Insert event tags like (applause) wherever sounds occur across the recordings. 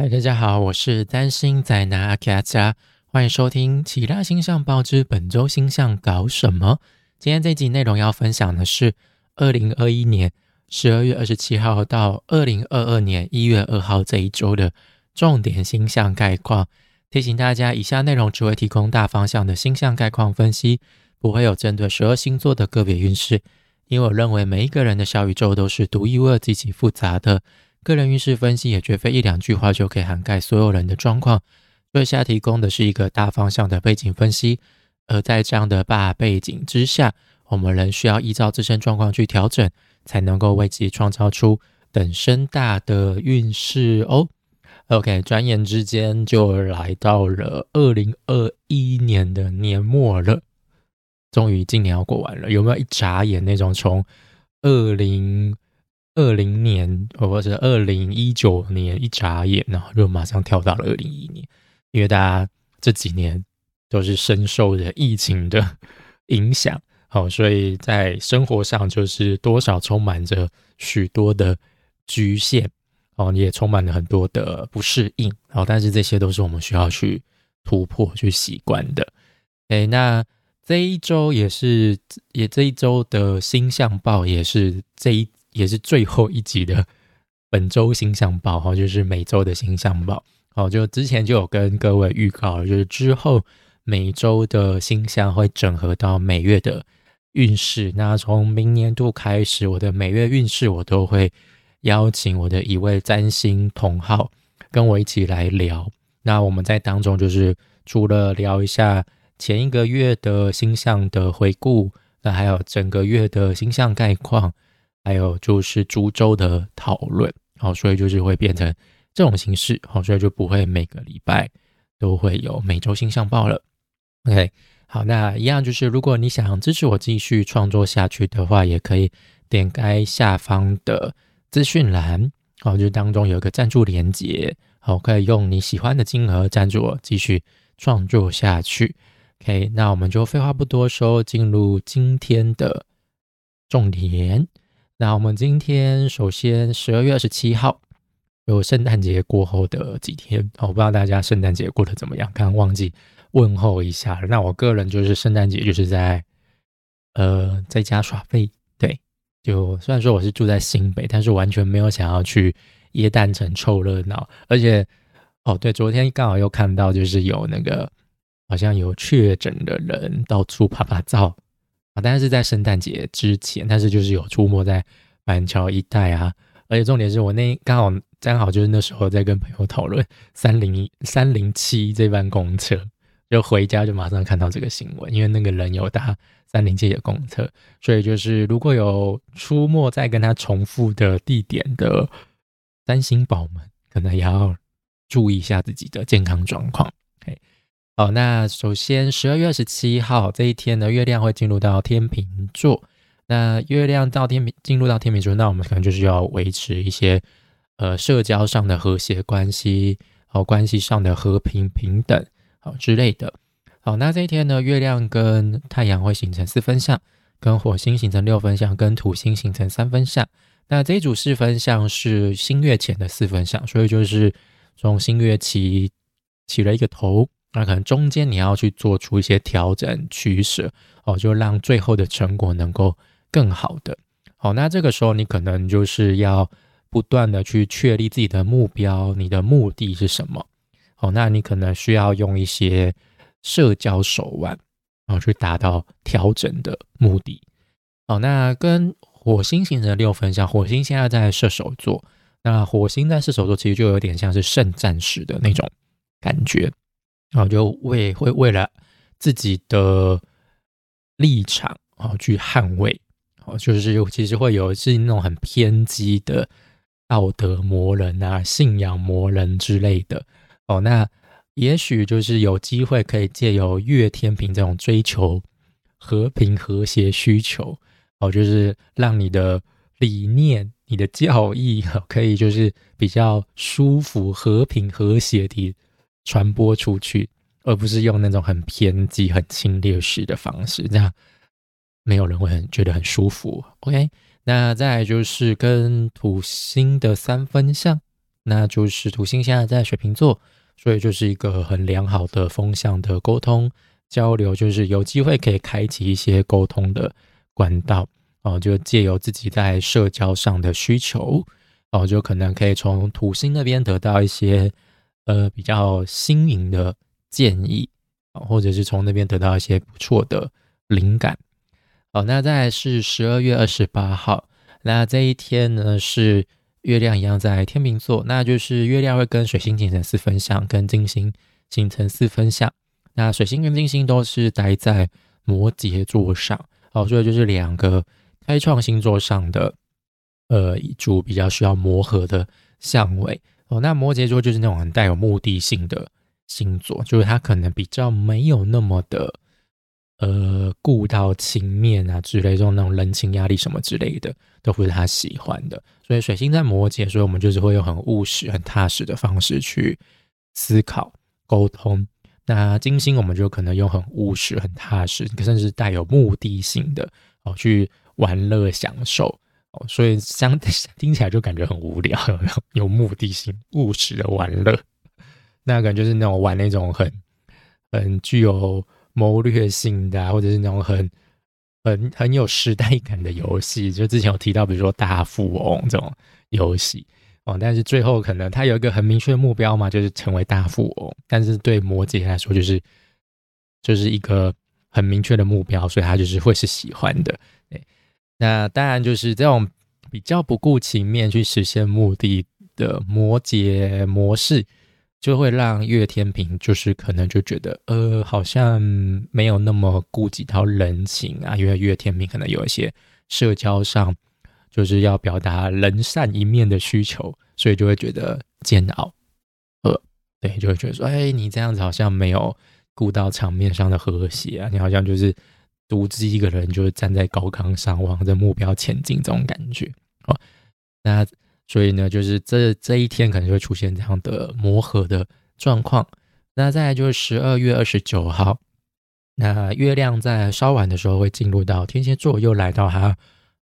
嗨，大家好，我是担心仔男阿卡加，欢迎收听《其他星象报之本周星象搞什么》。今天这集内容要分享的是二零二一年十二月二十七号到二零二二年一月二号这一周的重点星象概况。提醒大家，以下内容只会提供大方向的星象概况分析，不会有针对十二星座的个别运势。因为我认为每一个人的小宇宙都是独一无二、极其复杂的。个人运势分析也绝非一两句话就可以涵盖所有人的状况，所以下提供的是一个大方向的背景分析，而在这样的大背景之下，我们仍需要依照自身状况去调整，才能够为自己创造出等身大的运势哦。OK，转眼之间就来到了二零二一年的年末了，终于今年要过完了，有没有一眨眼那种从二零？二零年，或者是二零一九年，一眨眼，然后就马上跳到了二零一一年。因为大家这几年都是深受着疫情的影响，好，所以在生活上就是多少充满着许多的局限，哦，也充满了很多的不适应，好，但是这些都是我们需要去突破、去习惯的。哎，那这一周也是，也这一周的星象报也是这一。也是最后一集的本周星象报哈，就是每周的星象报。好，就之前就有跟各位预告，就是之后每周的星象会整合到每月的运势。那从明年度开始，我的每月运势我都会邀请我的一位占星同好跟我一起来聊。那我们在当中就是除了聊一下前一个月的星象的回顾，那还有整个月的星象概况。还有就是株洲的讨论，好，所以就是会变成这种形式，好，所以就不会每个礼拜都会有每周星象报了。OK，好，那一样就是，如果你想支持我继续创作下去的话，也可以点开下方的资讯栏，好，就是当中有一个赞助连接，好，可以用你喜欢的金额赞助我继续创作下去。OK，那我们就废话不多说，进入今天的重点。那我们今天首先十二月二十七号有圣诞节过后的几天，我不知道大家圣诞节过得怎么样，刚忘记问候一下。那我个人就是圣诞节就是在呃在家耍废，对，就虽然说我是住在新北，但是完全没有想要去耶诞城凑热闹，而且哦对，昨天刚好又看到就是有那个好像有确诊的人到处拍拍照。但是在圣诞节之前，但是就是有出没在板桥一带啊，而且重点是我那刚好刚好就是那时候在跟朋友讨论三零三零七这班公车，就回家就马上看到这个新闻，因为那个人有搭三零七的公车，所以就是如果有出没在跟他重复的地点的三星宝们，可能也要注意一下自己的健康状况。好，那首先十二月二十七号这一天呢，月亮会进入到天平座。那月亮到天平进入到天平座，那我们可能就是要维持一些呃社交上的和谐关系，好关系上的和平平等，好之类的。好，那这一天呢，月亮跟太阳会形成四分相，跟火星形成六分相，跟土星形成三分相。那这一组四分相是新月前的四分相，所以就是从新月起起了一个头。那可能中间你要去做出一些调整取舍哦，就让最后的成果能够更好的。好，那这个时候你可能就是要不断的去确立自己的目标，你的目的是什么？好，那你可能需要用一些社交手腕然后，去达到调整的目的。好，那跟火星形成的六分相，火星现在在射手座，那火星在射手座其实就有点像是圣战士的那种感觉。然后就为会为了自己的立场啊去捍卫，哦，就是有其实会有是那种很偏激的道德魔人啊、信仰魔人之类的哦。那也许就是有机会可以借由月天平这种追求和平和谐需求哦，就是让你的理念、你的教义 (laughs) 可以就是比较舒服、和平和谐的。传播出去，而不是用那种很偏激、很侵略式的方式，这样没有人会很觉得很舒服。OK，那再来就是跟土星的三分相，那就是土星现在在水瓶座，所以就是一个很良好的风向的沟通交流，就是有机会可以开启一些沟通的管道哦，就借由自己在社交上的需求哦，就可能可以从土星那边得到一些呃比较新颖的建议，或者是从那边得到一些不错的灵感。好，那再是十二月二十八号，那这一天呢是月亮一样在天秤座，那就是月亮会跟水星形成四分相，跟金星形成四分相。那水星跟金星都是待在摩羯座上，好，所以就是两个开创星座上的呃一组比较需要磨合的相位。哦，那摩羯座就是那种很带有目的性的星座，就是他可能比较没有那么的。呃，顾到情面啊之类这种那种人情压力什么之类的，都不是他喜欢的。所以水星在摩羯，所以我们就是会用很务实、很踏实的方式去思考、沟通。那金星我们就可能用很务实、很踏实，甚至带有目的性的哦去玩乐、享受所以相 (laughs) 听起来就感觉很无聊，有目的性、务实的玩乐，那感觉是那种玩那种很很具有。谋略性的，或者是那种很很很有时代感的游戏，就之前有提到，比如说大富翁这种游戏哦，但是最后可能他有一个很明确的目标嘛，就是成为大富翁。但是对摩羯来说，就是就是一个很明确的目标，所以他就是会是喜欢的。对，那当然就是这种比较不顾情面去实现目的的摩羯模式。就会让月天平就是可能就觉得，呃，好像没有那么顾及到人情啊，因为月天平可能有一些社交上就是要表达人善一面的需求，所以就会觉得煎熬，呃，对，就会觉得说，哎，你这样子好像没有顾到场面上的和谐啊，你好像就是独自一个人就是站在高岗上往着目标前进这种感觉，哦，那。所以呢，就是这这一天可能就会出现这样的磨合的状况。那再就是十二月二十九号，那月亮在稍晚的时候会进入到天蝎座，又来到它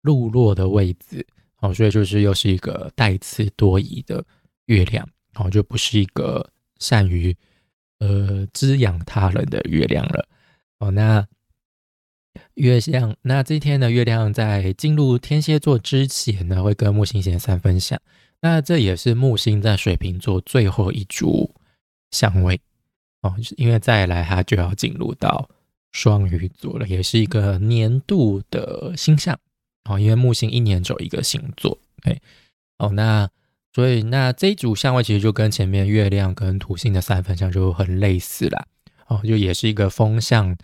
入落的位置。哦，所以就是又是一个带刺多疑的月亮，哦，就不是一个善于呃滋养他人的月亮了。哦，那。月亮，那这天呢？月亮在进入天蝎座之前呢，会跟木星先三分相。那这也是木星在水瓶座最后一组相位哦，因为再来它就要进入到双鱼座了，也是一个年度的星象哦。因为木星一年走一个星座，哎，哦，那所以那这一组相位其实就跟前面月亮跟土星的三分相就很类似啦。哦，就也是一个风向。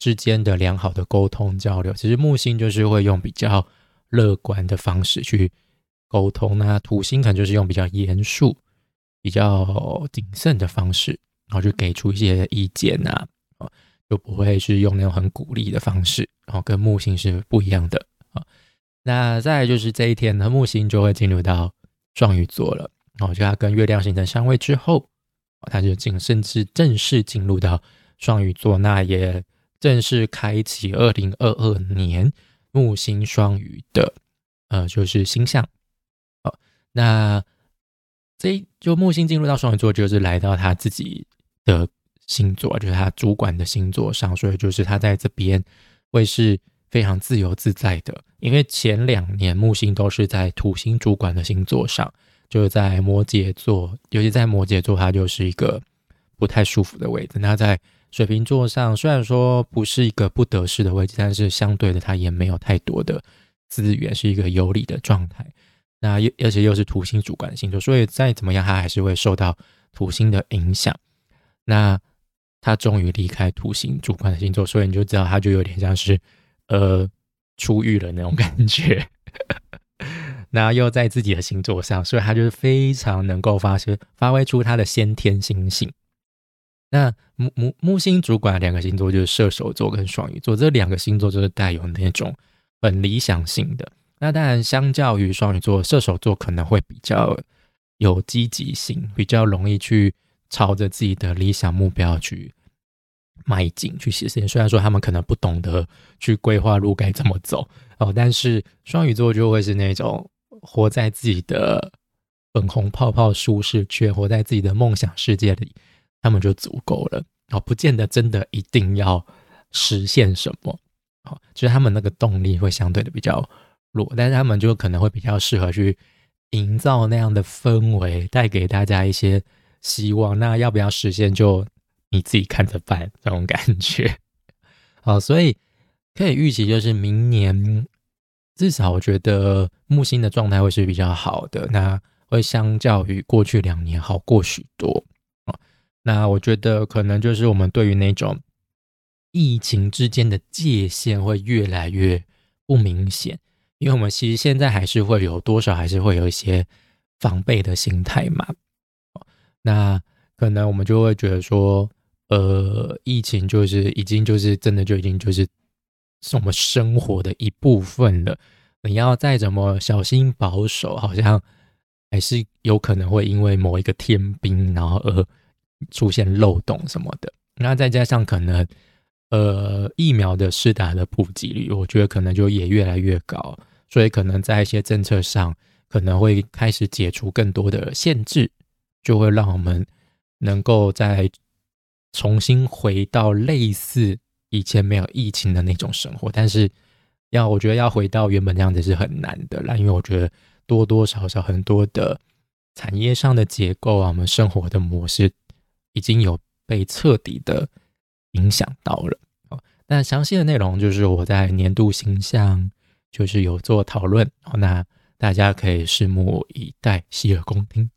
之间的良好的沟通交流，其实木星就是会用比较乐观的方式去沟通，那土星可能就是用比较严肃、比较谨慎的方式，然后就给出一些意见呐，啊，就不会是用那种很鼓励的方式，然后跟木星是不一样的啊。那再就是这一天呢，木星就会进入到双鱼座了，然后就它跟月亮形成相位之后，它就进甚至正式进入到双鱼座，那也。正式开启二零二二年木星双鱼的呃，就是星象。好，那这就木星进入到双鱼座，就是来到他自己的星座，就是他主管的星座上，所以就是他在这边会是非常自由自在的。因为前两年木星都是在土星主管的星座上，就是在摩羯座，尤其在摩羯座，它就是一个不太舒服的位置。那在水瓶座上虽然说不是一个不得势的位置，但是相对的它也没有太多的资源，是一个有利的状态。那又而且又是土星主管的星座，所以再怎么样，它还是会受到土星的影响。那他终于离开土星主管的星座，所以你就知道他就有点像是呃出狱了那种感觉。(laughs) 那又在自己的星座上，所以他就是非常能够发挥发挥出他的先天星性。那木木木星主管两个星座就是射手座跟双鱼座，这两个星座就是带有那种很理想性的。那当然，相较于双鱼座，射手座可能会比较有积极性，比较容易去朝着自己的理想目标去迈进、去实现。虽然说他们可能不懂得去规划路该怎么走哦，但是双鱼座就会是那种活在自己的粉红泡泡舒适圈，活在自己的梦想世界里，他们就足够了。哦，不见得真的一定要实现什么。好，就是他们那个动力会相对的比较弱，但是他们就可能会比较适合去营造那样的氛围，带给大家一些希望。那要不要实现，就你自己看着办，这种感觉。好，(laughs) 所以可以预期，就是明年至少我觉得木星的状态会是比较好的，那会相较于过去两年好过许多。那我觉得可能就是我们对于那种。疫情之间的界限会越来越不明显，因为我们其实现在还是会有多少，还是会有一些防备的心态嘛。那可能我们就会觉得说，呃，疫情就是已经就是真的就已经就是是我们生活的一部分了。你要再怎么小心保守，好像还是有可能会因为某一个天兵，然后而出现漏洞什么的。那再加上可能。呃，疫苗的施打的普及率，我觉得可能就也越来越高，所以可能在一些政策上，可能会开始解除更多的限制，就会让我们能够再重新回到类似以前没有疫情的那种生活。但是，要我觉得要回到原本那样子是很难的啦，因为我觉得多多少少很多的产业上的结构啊，我们生活的模式已经有被彻底的。影响到了哦，那详细的内容就是我在年度形象就是有做讨论哦，那大家可以拭目以待，洗耳恭听。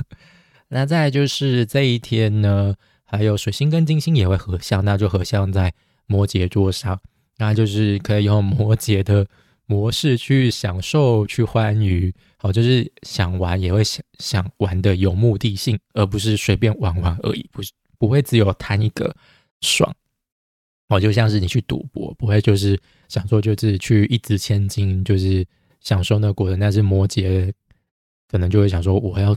(laughs) 那再就是这一天呢，还有水星跟金星也会合相，那就合相在摩羯座上，那就是可以用摩羯的模式去享受、去欢愉，好，就是想玩也会想想玩的有目的性，而不是随便玩玩而已，不是不会只有谈一个。爽哦，就像是你去赌博，不会就是想说就是去一掷千金，就是享受那个过程。但是摩羯可能就会想说，我要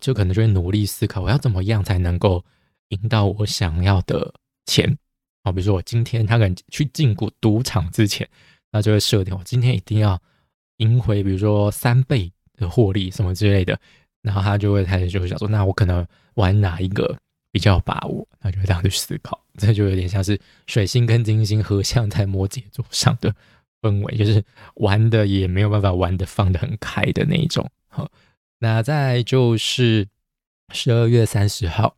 就可能就会努力思考，我要怎么样才能够赢到我想要的钱哦。比如说我今天他可能去进股赌场之前，那就会设定我今天一定要赢回，比如说三倍的获利什么之类的。然后他就会开始就会想说，那我可能玩哪一个？比较有把握，那就会这样去思考，这就有点像是水星跟金星合相在摩羯座上的氛围，就是玩的也没有办法玩的放得很开的那一种。好，那再就是十二月三十号，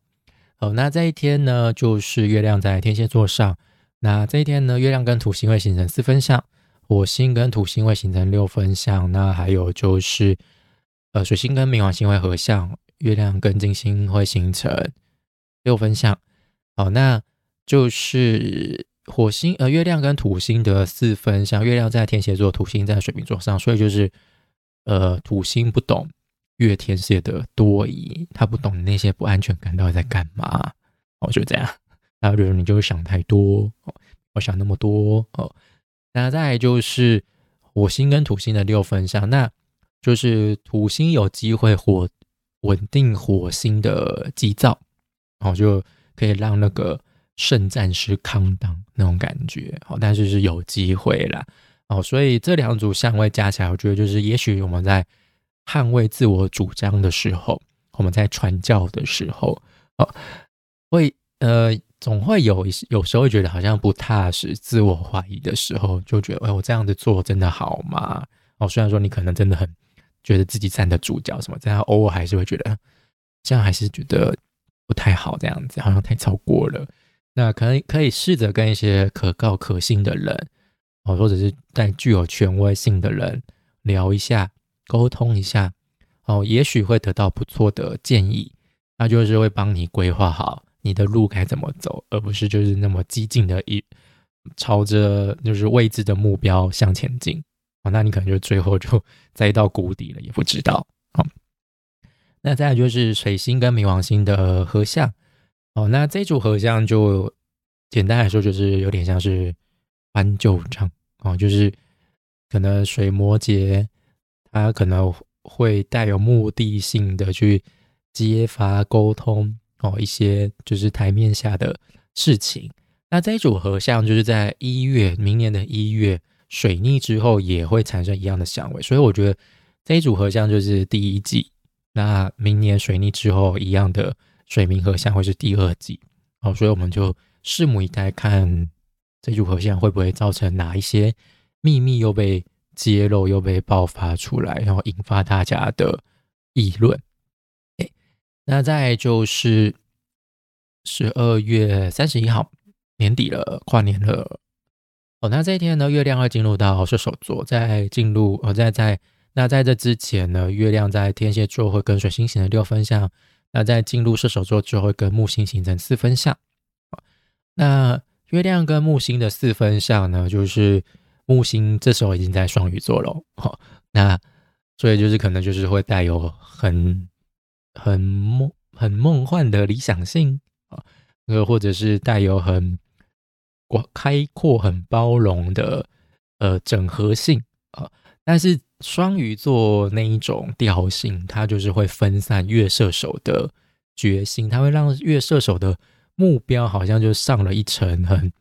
好，那这一天呢，就是月亮在天蝎座上，那这一天呢，月亮跟土星会形成四分相，火星跟土星会形成六分相，那还有就是呃，水星跟冥王星会合相，月亮跟金星会形成。六分相，好，那就是火星呃月亮跟土星的四分相，月亮在天蝎座，土星在水瓶座上，所以就是呃土星不懂月天蝎的多疑，他不懂那些不安全感到底在干嘛，哦就这样，然后就你就是想太多，我想那么多哦，那再就是火星跟土星的六分相，那就是土星有机会火稳定火星的急躁。然后就可以让那个圣战士康当那种感觉，好，但是是有机会啦，哦，所以这两组相位加起来，我觉得就是，也许我们在捍卫自我主张的时候，我们在传教的时候，哦，会呃，总会有一有时候会觉得好像不踏实，自我怀疑的时候，就觉得，哎，我这样子做真的好吗？哦，虽然说你可能真的很觉得自己站得住脚什么，但偶尔还是会觉得，这样还是觉得。不太好，这样子好像太超过了。那可能可以试着跟一些可靠、可信的人，哦，或者是带具有权威性的人聊一下，沟通一下，哦，也许会得到不错的建议。那就是会帮你规划好你的路该怎么走，而不是就是那么激进的一朝着就是未知的目标向前进。哦，那你可能就最后就栽到谷底了，也不知道。好。那再就是水星跟冥王星的合相哦，那这组合相就简单来说就是有点像是翻旧账哦，就是可能水摩羯他可能会带有目的性的去揭发沟通哦一些就是台面下的事情。那这一组合相就是在一月明年的一月水逆之后也会产生一样的相位，所以我觉得这一组合相就是第一季。那明年水逆之后一样的水明合相会是第二季，好，所以我们就拭目以待，看这组合相会不会造成哪一些秘密又被揭露又被爆发出来，然后引发大家的议论。那再就是十二月三十一号，年底了，跨年了。哦，那这一天呢，月亮会进入到射手座，在进入呃，在在那在这之前呢，月亮在天蝎座会跟水星形成六分相，那在进入射手座之后，会跟木星形成四分相。那月亮跟木星的四分相呢，就是木星这时候已经在双鱼座了。好，那所以就是可能就是会带有很。很梦很梦幻的理想性啊，呃，或者是带有很广开阔、很包容的呃整合性啊，但是双鱼座那一种调性，它就是会分散月射手的决心，它会让月射手的目标好像就上了一层很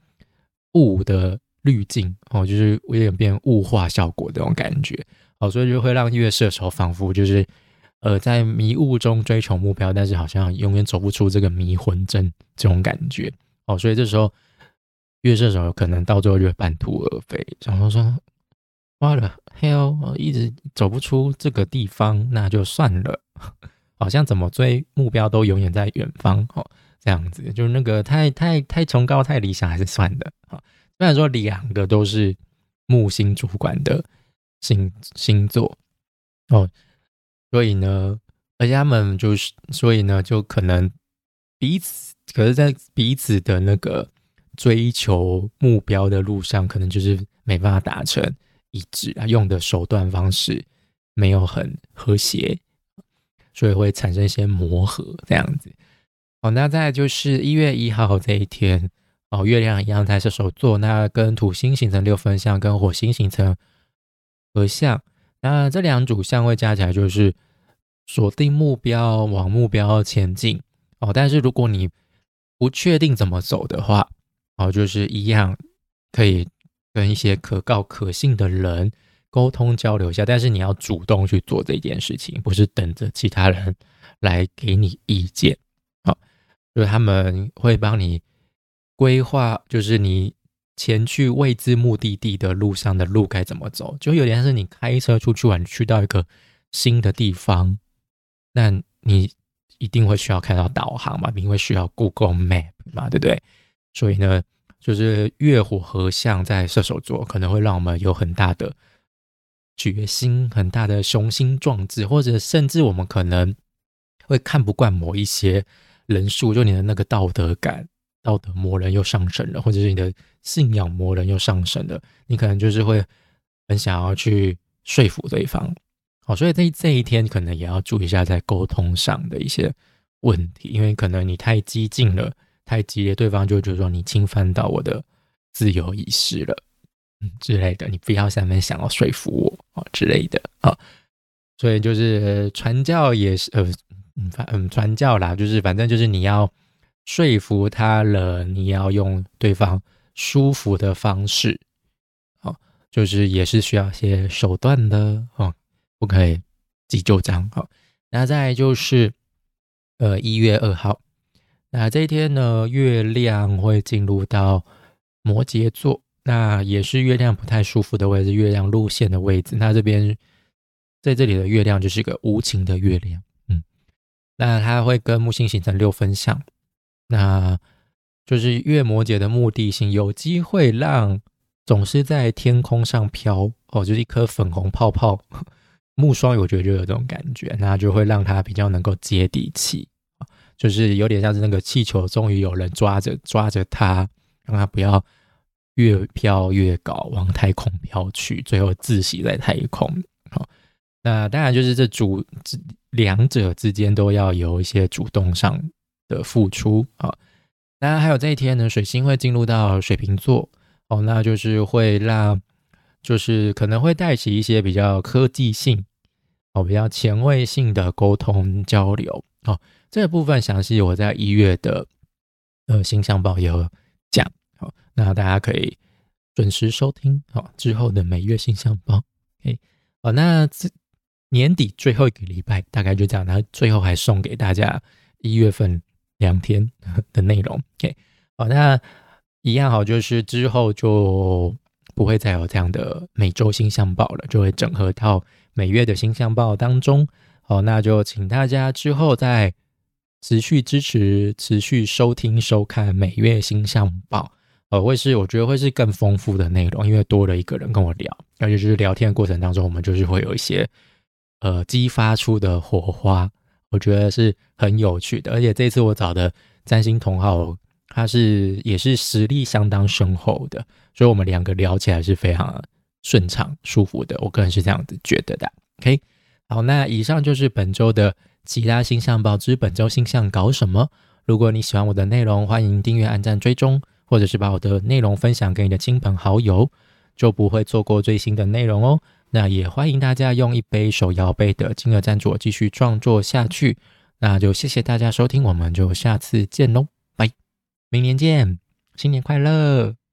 雾的滤镜哦，就是有点变雾化效果那种感觉哦，所以就会让月射手仿佛就是。呃，在迷雾中追求目标，但是好像永远走不出这个迷魂阵，这种感觉哦。所以这时候月射手可能到最后就半途而废，然后说：“哇了，hell，一直走不出这个地方，那就算了。好像怎么追目标都永远在远方哦，这样子就是那个太太太崇高、太理想，还是算的啊。虽然说两个都是木星主管的星星座哦。”所以呢，而且他们就是，所以呢，就可能彼此，可是，在彼此的那个追求目标的路上，可能就是没办法达成一致啊，用的手段方式没有很和谐，所以会产生一些磨合这样子。哦，那再就是一月一号这一天，哦，月亮一样在射手座，那跟土星形成六分相，跟火星形成合相，那这两组相位加起来就是。锁定目标，往目标前进哦。但是如果你不确定怎么走的话，哦，就是一样可以跟一些可靠、可信的人沟通交流一下。但是你要主动去做这件事情，不是等着其他人来给你意见。好，就是他们会帮你规划，就是你前去未知目的地的路上的路该怎么走，就有点像是你开车出去玩，去到一个新的地方。那你一定会需要看到导航嘛？你会需要 Google Map 嘛？对不对？所以呢，就是月火合相在射手座，可能会让我们有很大的决心、很大的雄心壮志，或者甚至我们可能会看不惯某一些人数，就你的那个道德感、道德魔人又上升了，或者是你的信仰魔人又上升了，你可能就是会很想要去说服对方。好，所以这这一天可能也要注意一下在沟通上的一些问题，因为可能你太激进了，太激烈，对方就觉得说你侵犯到我的自由意识了，嗯之类的，你不要下面想要说服我啊之类的啊。所以就是传教也是呃嗯嗯传教啦，就是反正就是你要说服他了，你要用对方舒服的方式，好，就是也是需要些手段的哦。不可以急就章好，那再就是呃一月二号，那这一天呢，月亮会进入到摩羯座，那也是月亮不太舒服的位置，月亮路线的位置。那这边在这里的月亮就是一个无情的月亮，嗯，那它会跟木星形成六分相，那就是月摩羯的目的性，有机会让总是在天空上飘哦，就是一颗粉红泡泡。(laughs) 木双我觉得就有这种感觉，那就会让它比较能够接地气就是有点像是那个气球，终于有人抓着抓着它，让它不要越飘越高，往太空飘去，最后窒息在太空。好，那当然就是这主两者之间都要有一些主动上的付出啊。当然还有这一天呢，水星会进入到水瓶座哦，那就是会让。就是可能会带起一些比较科技性哦，比较前卫性的沟通交流哦。这个部分详细我在一月的呃星象报有讲好，那大家可以准时收听好之后的每月星象报。OK，哦，那这年底最后一个礼拜，大概就这样。然后最后还送给大家一月份两天 (laughs) 的内容。OK，好，那一样好，就是之后就不会再有这样的每周星象报了，就会整合到每月的星象报当中。好，那就请大家之后再持续支持、持续收听、收看每月星象报。呃，会是我觉得会是更丰富的内容，因为多了一个人跟我聊，而且就是聊天的过程当中，我们就是会有一些呃激发出的火花，我觉得是很有趣的。而且这次我找的占星同号，他是也是实力相当深厚的，所以我们两个聊起来是非常顺畅、舒服的。我个人是这样子觉得的。OK，好，那以上就是本周的其他星象报之本周星象搞什么。如果你喜欢我的内容，欢迎订阅、按赞、追踪。或者是把我的内容分享给你的亲朋好友，就不会错过最新的内容哦。那也欢迎大家用一杯手摇杯的金额赞助我继续创作下去。那就谢谢大家收听，我们就下次见喽，拜，明年见，新年快乐。